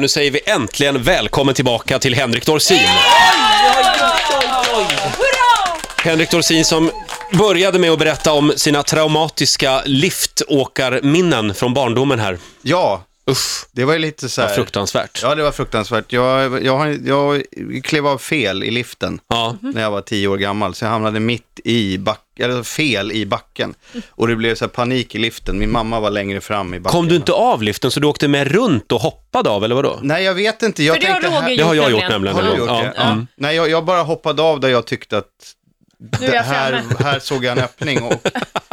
Nu säger vi äntligen välkommen tillbaka till Henrik Dorsin. Henrik Dorsin som började med att berätta om sina traumatiska liftåkarminnen från barndomen här. Ja, Usch, det var ju lite så vad här. fruktansvärt. Ja, det var fruktansvärt. Jag, jag, jag klev av fel i liften Ja. när jag var tio år gammal, så jag hamnade mitt i backen, eller fel i backen. Och det blev så här panik i liften. Min mamma var längre fram i backen. Kom du inte av liften så du åkte med runt och hoppade av, eller vadå? Nej, jag vet inte. Jag För det har Roger här... Det har jag gjort gjort nämligen. Har du gjort gång. det? Ja. Mm. Nej, jag, jag bara hoppade av där jag tyckte att det här, här såg jag en öppning och,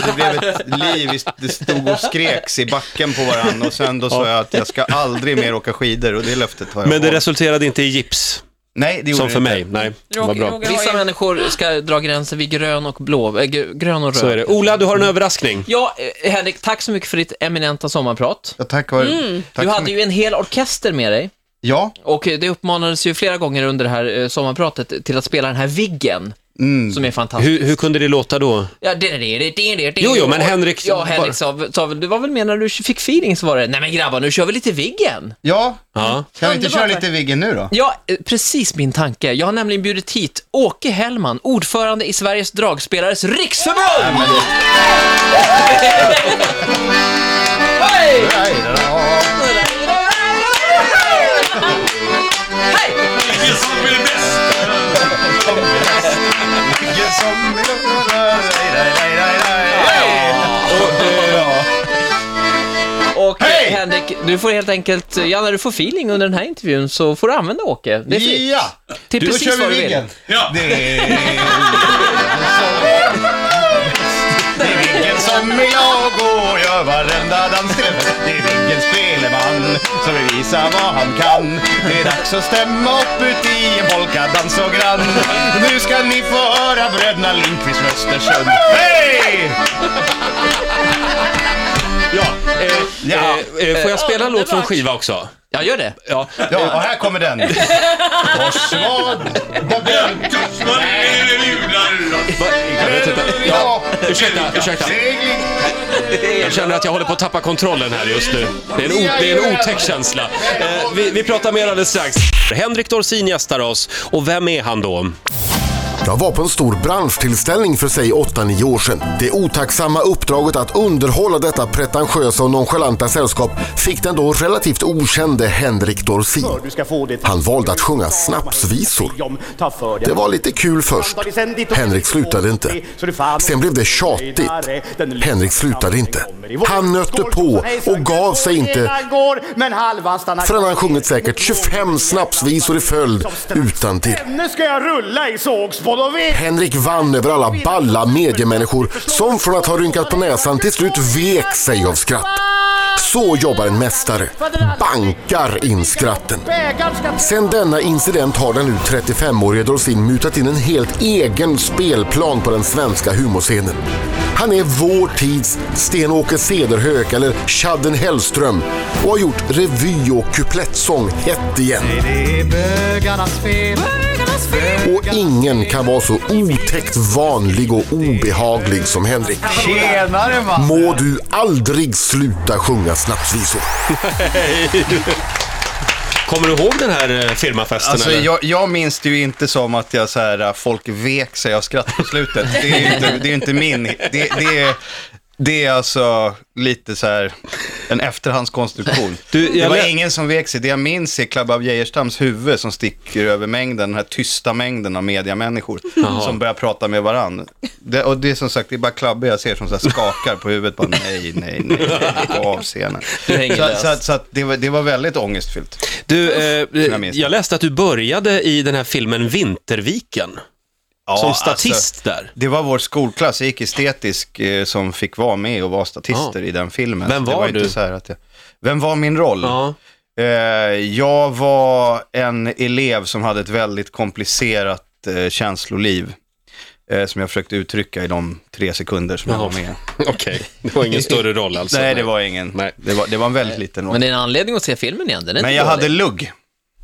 och det blev ett liv. Det stod och skreks i backen på varandra och sen då sa jag att jag ska aldrig mer åka skidor och det löftet har jag Men det hållit. resulterade inte i gips, Nej, det gjorde som det för inte. mig. Nej, det var bra. Vissa människor ska dra gränser vid grön och blå, äh, gr- grön och röd. Så är det. Ola, du har en överraskning. Ja, eh, Henrik, tack så mycket för ditt eminenta sommarprat. Ja, tack, var, tack Du så hade mycket. ju en hel orkester med dig Ja, och eh, det uppmanades ju flera gånger under det här eh, sommarpratet till att spela den här viggen, mm. som är fantastisk. Hur, hur kunde det låta då? Ja, det, det, det, det, det, det. Jo, jo, men Henrik- Ja, Henrik sa, sa det var väl mer när du fick feeling så var det, nej men grabbar, nu kör vi lite viggen. ja. Ja. kan vi inte köra lite Viggen nu då? Ja, eh, precis min tanke. Jag har nämligen bjudit hit Åke Hellman, ordförande i Sveriges Dragspelares Riksförbund! Ja. du får helt enkelt, ja när du får feeling under den här intervjun så får du använda Åke. Det är fritt. Ja, Till då precis kör vi du vill. Viggen. Ja. Det är... Det är Viggen som är jag och gör varenda dans till en Det är Viggen speleman som vill visa vad han kan. Det är dags att stämma upp ut i en polkadans och grann. Nu ska ni få höra bröderna Lindqvist från Östersund. Hej! Ja, eh, Ja. eh, eh, får jag spela en låt från skiva också? Ja, gör det. Ja. Ja, och här kommer den. Jag vet inte. Ja, Ursäkta, ursäkta. segling. Jag känner att jag håller på att tappa kontrollen här just nu. Det är en, o- det är en otäck känsla. Eh, vi, vi pratar mer alldeles strax. Henrik Dorsin gästar oss. Och vem är han då? Jag var på en stor branschtillställning för sig 8-9 år sedan. Det otacksamma uppdraget att underhålla detta pretentiösa och nonchalanta sällskap fick den då relativt okände Henrik Dorsin. Han valde att sjunga snapsvisor. Det var lite kul först. Henrik slutade inte. Sen blev det tjatigt. Henrik slutade inte. Han nötte på och gav sig inte förrän han sjungit säkert 25 snapsvisor i följd utan till. Nu ska jag rulla i sågspån Henrik vann över alla balla mediemänniskor som från att ha rynkat på näsan till slut vek sig av skratt. Så jobbar en mästare. Bankar in skratten. Sen denna incident har den nu 35-årige Dorsin mutat in en helt egen spelplan på den svenska humorscenen. Han är vår tids Sten-Åke Cederhök eller Chadden Hellström och har gjort revy och kuplettsång hett igen. Och ingen kan vara så otäckt vanlig och obehaglig som Henrik. Må du aldrig sluta sjunga snapsvisor. Kommer du ihåg den här eh, firmafesten? Alltså, eller? jag, jag minns det ju inte som att jag så här, folk vek sig av skratt på slutet. Det är ju inte, det är inte min... Det, det, är, det är alltså lite så här en efterhandskonstruktion. Du, det var lä- ingen som vek sig. Det jag minns är Club av Geijerstams huvud som sticker över mängden, den här tysta mängden av mediamänniskor som börjar prata med varandra. Det, och det är som sagt, det är bara Clubbe jag ser som så skakar på huvudet. Bara, nej, nej, nej, gå av scenen. Så, så, så att det, var, det var väldigt ångestfyllt. Du, eh, jag jag läste att du började i den här filmen Vinterviken. Ja, som alltså, statist där. Det var vår skolklass, jag gick estetisk, eh, som fick vara med och vara statister Ja. i den filmen. Vem det var inte du? Så här att jag... Vem var min roll? Ja. Eh, jag var en elev som hade ett väldigt komplicerat eh, känsloliv. Eh, som jag försökte uttrycka i de tre sekunder som jag Jaha. var med. Okej, det var ingen större roll alltså. Nej, det var ingen. Nej. Det, var, det var en väldigt liten roll. Men Men, det är en anledning att se filmen igen, den är inte jag hade dålig. lugg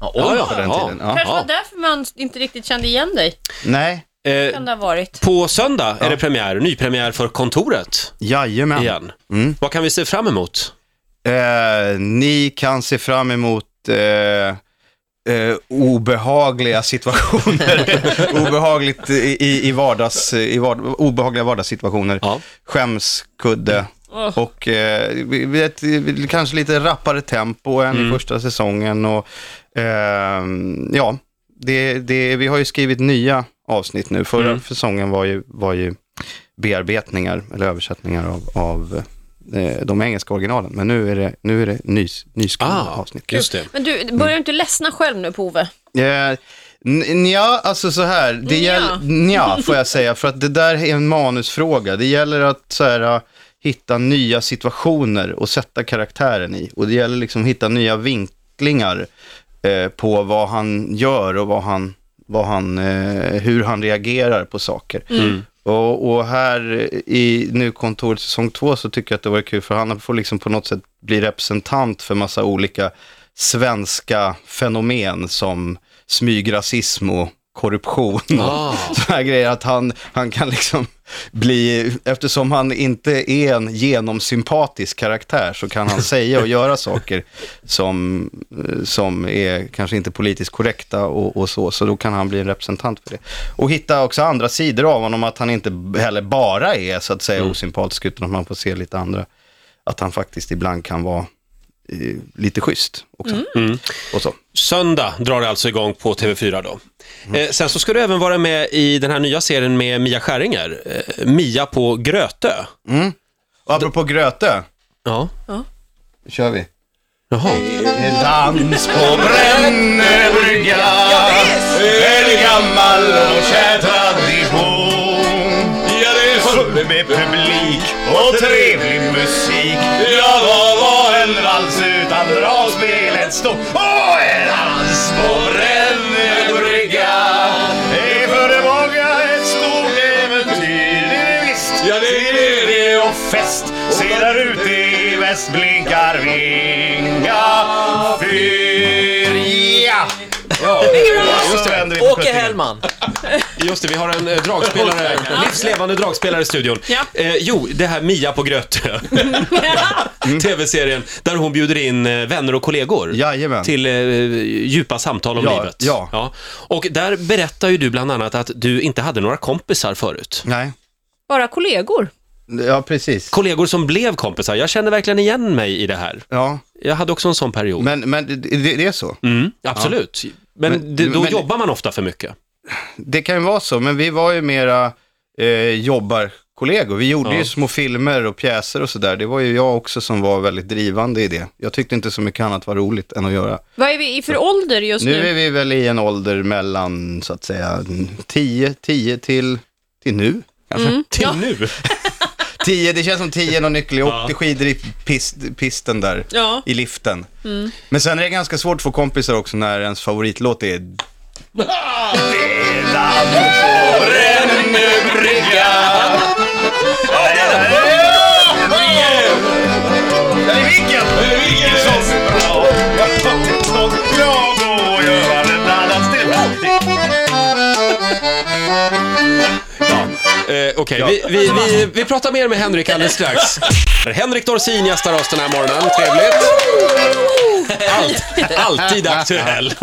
Ja, oj. ja, på den ja. tiden. Ja. Kanske var därför man inte riktigt kände igen dig. Nej, Kan det ha varit. på söndag är det premiär, nypremiär för Kontoret jajamän. igen. Mm. Vad kan vi se fram emot? Eh, ni kan se fram emot eh, eh, obehagliga situationer. Obehagligt i, i, vardags, i vard, obehagliga vardagssituationer. Ja. Skämskudde. Åh. Och eh, vi, vi- kanske lite rappare tempo än i första säsongen. Och, ehm, ja, det, det, vi har ju skrivit nya avsnitt nu. Förra säsongen var ju, var ju bearbetningar eller översättningar av, av eh, de engelska originalen. Men nu är det, nu är det nys, nyskrivna Ah, avsnitt. just det. Men du, börjar du inte ledsna själv nu på Ove? Eh, Nja, alltså så här, det gäller, nja, får jag säga, för att det där är en manusfråga. Det gäller att så här, uh, hitta nya situationer och sätta karaktären i. Och det gäller liksom att hitta nya vinklingar eh, på vad han gör och vad han, vad han, eh, hur han reagerar på saker. Och, och här i nu kontoret säsong två så tycker jag att det var kul för han får liksom på något sätt bli representant för massa olika svenska fenomen som smygrasism och korruption och Ah. sådana grejer. Att han, han kan liksom bli, eftersom han inte är en genomsympatisk karaktär så kan han säga och göra saker som, som är kanske inte politiskt korrekta och, och så. Så då kan han bli en representant för det. Och hitta också andra sidor av honom, att han inte heller bara är så att säga osympatisk utan att man får se lite andra, att han faktiskt ibland kan vara eh, lite schysst också. Och så. Söndag drar det alltså igång på TV4 då. Eh, sen så ska du även vara med i den här nya serien med Mia Skäringer, eh, Mia på Grötö. Och apropå Gröte, Ja, kör vi. jaha. Dans på Brännebrygga En gammal och kär tradition Ja, det är så. Full med publik och trevlig musik Ja, utan dragspelet stå Och en dans på Brännebrygga är för många ett stort äventyr. Det är visst, Ja, det är det. och fest. Se där ute i väst blinkar vinga. Fyr Ja! Just det. vänder vi på Åke skötingen. Hellman. Just det, vi har en eh, dragspelare, livslevande dragspelare i studion. Ja. Eh, jo, det här Mia på Grötö. TV-serien där hon bjuder in eh, vänner och kollegor Jajamän. till eh, djupa samtal om Ja, livet. ja. Och där berättar ju du bland annat att du inte hade några kompisar förut. Nej, Bara kollegor? ja precis. Kollegor som blev kompisar. Jag känner verkligen igen mig i det här. Ja, Jag hade också en sån period. men, men det, det det är så. Mm, absolut. Men, Men- det, då men- jobbar man ofta för mycket. Det kan ju vara så, men vi var ju mera eh, jobbarkollegor. Vi gjorde Ja. ju små filmer och pjäser och sådär. Det var ju jag också som var väldigt drivande i det. Jag tyckte inte så mycket annat var roligt än att göra. Vad är vi i för ålder just nu? Nu är vi väl i en ålder mellan, så att säga, 10, 10 till, till nu. Kanske. Till nu. 10, det känns som 10 är någon nyckel. Jag Ja. åkte skidor i pist, pisten där, Ja. i liften. Men sen är det ganska svårt att få kompisar också när ens favoritlåt är Redan på Brännebrygga Där är Eh, Okej, vi, vi, vi, vi pratar mer med Henrik alldeles strax. Henrik Dorsin gästar oss den här morgonen. Trevligt. Allt, alltid aktuell.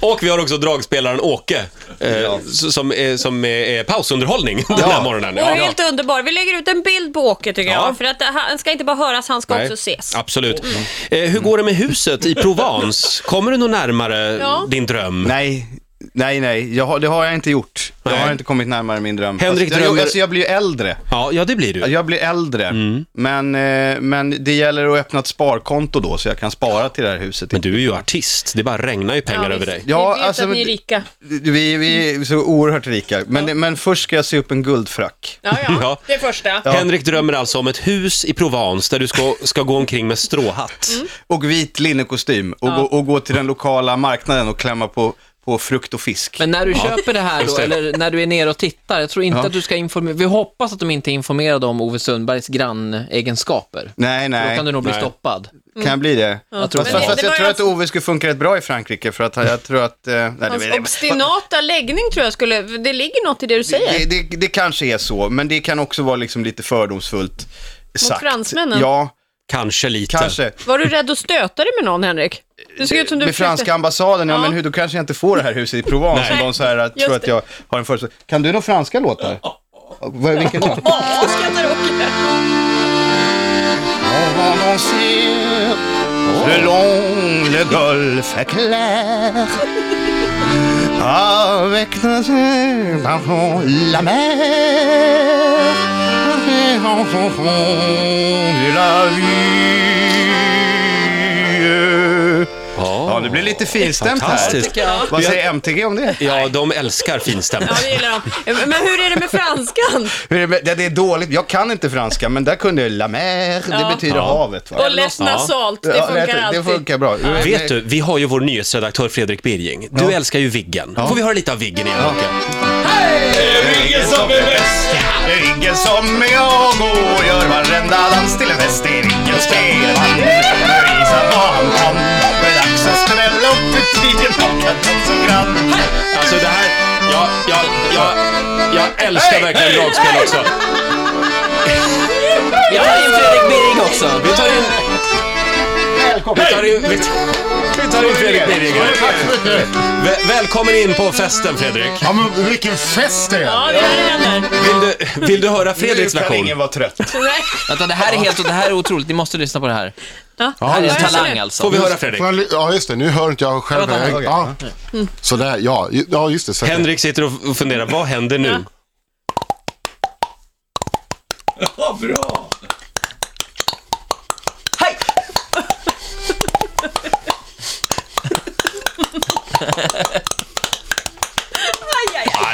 Och vi har också dragspelaren Åke, eh, som, är, som är pausunderhållning den här morgonen. Och helt underbar. Vi lägger ut en bild på Åke tycker Ja. jag. För att han ska inte bara höras, han ska Nej, också ses. Absolut. Eh, hur går det med huset i Provence? Kommer du nog närmare Ja. din dröm? Nej, nej, nej. Jag har, det har jag inte gjort. Jag Nej. har inte kommit närmare min dröm. Henrik Fast jag, drömmer- alltså, jag blir ju äldre. Ja, ja, det blir du. Jag blir äldre, Mm. men, eh, men det gäller att öppna ett sparkonto då så jag kan spara till det här huset. Men du är ju artist, det bara regnar ju pengar Ja, över dig. Ja, vi vet alltså, att ni är rika. Vi, vi är så oerhört rika, men, men först ska jag se upp en guldfrack. Ja, ja. Ja. Det är första. Henrik drömmer alltså om ett hus i Provence där du ska, ska gå omkring med stråhatt. Mm. Och vit linnekostym och, gå, och gå till den lokala marknaden och klämma på, på frukt och fisk. Men när du köper det här då, det. eller när du är nere och tittar, jag tror inte Ja. att du ska informera, vi hoppas att de inte är informerade om Ove Sundbergs grannegenskaper. nej, Då nej. kan du nog bli Nej. stoppad. Kan jag bli det? Jag tror Fast, fast, det- det jag tror att Ove skulle funka rätt bra i Frankrike för att jag tror att... eh, nej, det- Hans det- obstinata läggning tror jag skulle... Det ligger något i det du säger. Det, det, det kanske är så, men det kan också vara liksom lite fördomsfullt sagt. fransmännen? Ja, Kanske lite. Kanske. Var du rädd att stöta dig med någon, Henrik? Det såg ut som du Med försökte- franska ambassaden, ja, Ja. men hur, då kanske jag inte får det här huset i Provence Nej. om de så här, att- tror att det. jag har en föreställning. Kan du några franska låtar? Vad- Vilken då? Åh, skrattar Åke. On va danser selon le golfe clair Avec nos parfums la mer Et en fond de la vie det blir lite finstämt här. Fantastiskt. Vad säger MTG om det? Ja, de älskar finstämt. Ja, det gillar de. Men hur är det med franskan? Hur är det med- Det det är dåligt, jag kan inte franska, men där kunde jag la mer, det Ja. betyder Ja. havet. Va? Och less nasalt, det Ja, funkar det, alltid. det funkar bra. Vet du, vi har ju vår nyhetsredaktör Fredrik Birging. Du älskar ju Viggen. Får vi höra lite av Viggen igen, Åke? Ingen som är bäst. Det är ingen som jag och gör varenda dans till en fest. Det är ingen spelman. Bevisar vad han kan. Ställa upp i tiden och grann. Alltså det här, ja, ja, ja, jag älskar verkligen dragspel också. Vi tar in Fredrik Birring också. Vi tar in, vi tar in, vi, vi tar in Fredrik Birring här. Väl- Välkommen in på festen Fredrik. Ja, men vilken fest det är! Ja, det är det. Vill du, höra Fredriks Nu kan ingen version? vara trött. Vänta, det här är helt, det här är otroligt. Ni måste lyssna på det här. Ja. Det här är en talang alltså. Får vi höra Fredrik? Får jag ly- Ja, just det. Nu hör inte jag själv. Vänta, Jag-. Ja. Sådär, ja. Ju- Ja, just det. Så Henrik sitter och och funderar, vad händer nu? Ja, bra. Hej!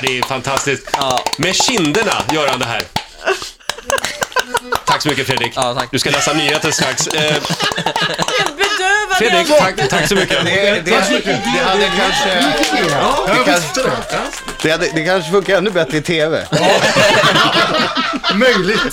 Det är fantastiskt. Ja. Med kinderna gör han det här. Tack så mycket Fredrik. Ja, tack. Du ska läsa nyheter strax. Eh, Jag bedövar Fredrik, tack, tack så mycket. Det, det, det hade kanske... Det, kanske det, hade, det kanske funkar ännu bättre i TV. Möjligt.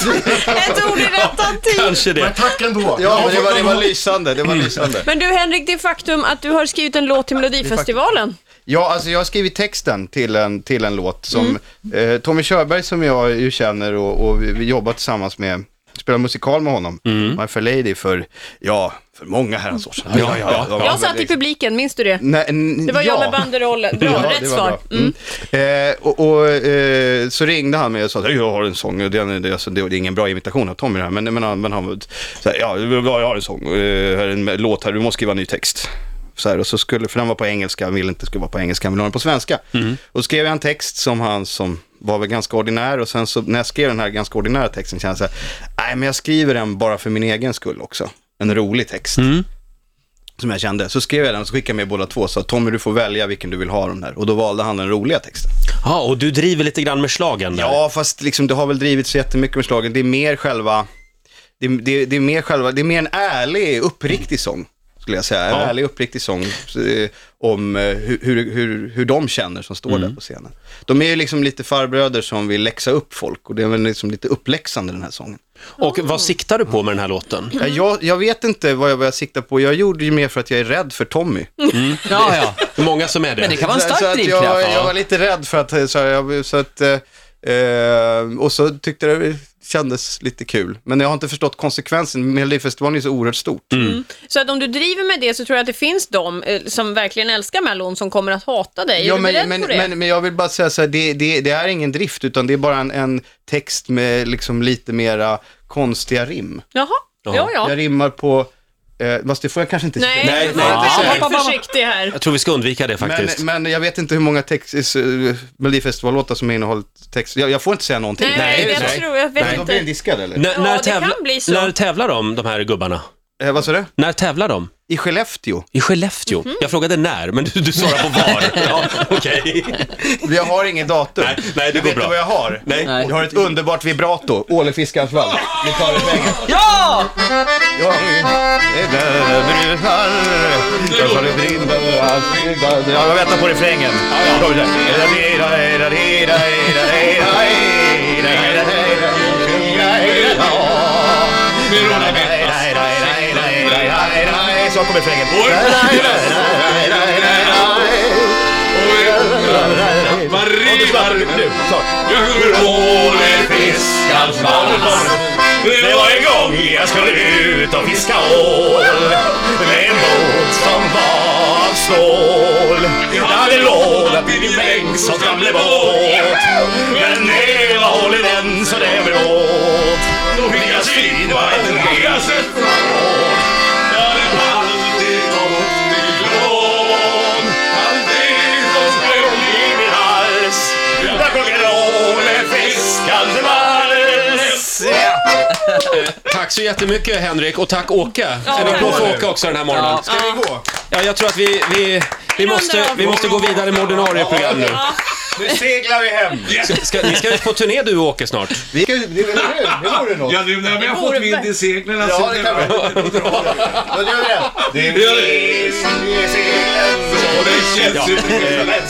Ett ord i rättan tid. Kanske det. Tack ändå. Ja, men det var, det var lysande. Det var lysande. Men du Henrik, det faktum att du har skrivit en låt till Melodifestivalen. Ja, alltså jag har skrivit texten till en, till en låt som eh, Tommy Körberg som jag ju känner och, och vi, vi jobbar tillsammans med, spelar musikal med honom, My Fair Lady för, ja, för många herrans år sedan. Ja, ja, ja. Jag satt i publiken, minns du det? Nej, Det var jag ja. med banderollen. Bra, Ja, rätt det var svar. bra. Mm. Mm. Eh, och och eh, så ringde han mig och sa att jag har en sång. Och det, det, alltså, det är ingen bra imitation av Tommy det här, men, men, han- men han var så här, ja, jag har en sång, eh, här är en låt här, du måste skriva en ny text. Så här, och så skulle, för den var på engelska, han ville inte skulle vara på engelska, han ville ha den på svenska. Och då skrev jag en text som han, som var väl ganska ordinär och sen så när jag skrev den här ganska ordinära texten kände jag så här, nej men jag skriver den bara för min egen skull också. En rolig text. Som jag kände. Så skrev jag den och så skickade jag med båda två. Så Tommy du får välja vilken du vill ha den här. Och då valde han den roliga texten. Ja, och du driver lite grann med slagen där. Ja, fast liksom, det har väl drivits så jättemycket med slagen. Det är mer själva, det, det, det är mer själva, det är mer en ärlig, uppriktig sång. Skulle jag säga. En Ja. ärlig, uppriktig sång eh, om eh, hur, hur, hur, hur de känner som står där på scenen. De är ju liksom lite farbröder som vill läxa upp folk och det är väl liksom lite uppläxande den här sången. Och vad siktar du på med den här låten? Ja, Jag, jag vet inte vad jag, vad jag siktar på. Jag gjorde ju mer för att jag är rädd för Tommy. Ja, ja. Många som är det. Men det kan vara en stark drivkraft. jag, jag var lite rädd för att, så, jag, så att, eh, eh, och så tyckte jag kändes lite kul. Men jag har inte förstått konsekvensen. Melodifestivalen är så oerhört stort. Så att om du driver med det så tror jag att det finns de eh, som verkligen älskar Mellon som kommer att hata dig. Ja, är du men, men, på det? men, men jag vill bara säga så här, det, det, det är ingen drift, utan det är bara en, en text med liksom lite mera konstiga rim. Jaha, ja, ja. Jag rimmar på, eh, fast det får jag kanske inte Nej, Nej, nej, nej. vara väldigt försiktig här. Jag tror vi ska undvika det faktiskt. Men, men jag vet inte hur många text, uh, Melodifestivallåtar som innehåller text. Jag, jag får inte säga någonting. Nej, det är jag så. tror, jag vet Nej, de blir inte. diskade eller? N- Ja, när, det tävla- kan bli så. när tävlar de, de här gubbarna? Eh, vad sa du? När tävlar de? I Skellefteå. I Skellefteå. Mhm. Jag frågade när, men du, du svarar på var. Ja, Okej. Jag har inget datum. Nej, nej, det går vet bra. du vad jag har? Nej. Nej. Jag har ett underbart vibrato. Ålefiskarens vall. Vi tar refrängen. Ja! Ja, jag väntar på refrängen. Kommer det. Så kommer refrängen. Marie, hur så. jag hör vals. Det var en gång jag skulle ut och fiska ål med en båt som var av stål. Jag hade lånat min bänk som gamle båt men det var hål i den så det blev åt. Då fick jag skriva ett reset från. Tack så jättemycket Henrik och tack Åke. En applåd för Åke också den här morgonen. Ska vi gå? Ja, jag tror att vi, vi, vi, måste, vi måste gå vidare med ordinarie program nu. Nu seglar vi hem. Ska, ni ska ut på turné du och Åke snart. Vi ska, det, det, det vore något. Ja, nu när vi har fått vind i seglen Ja, så det kan vi. Då gör vi det. Det är vind i seglen så det känns Ja.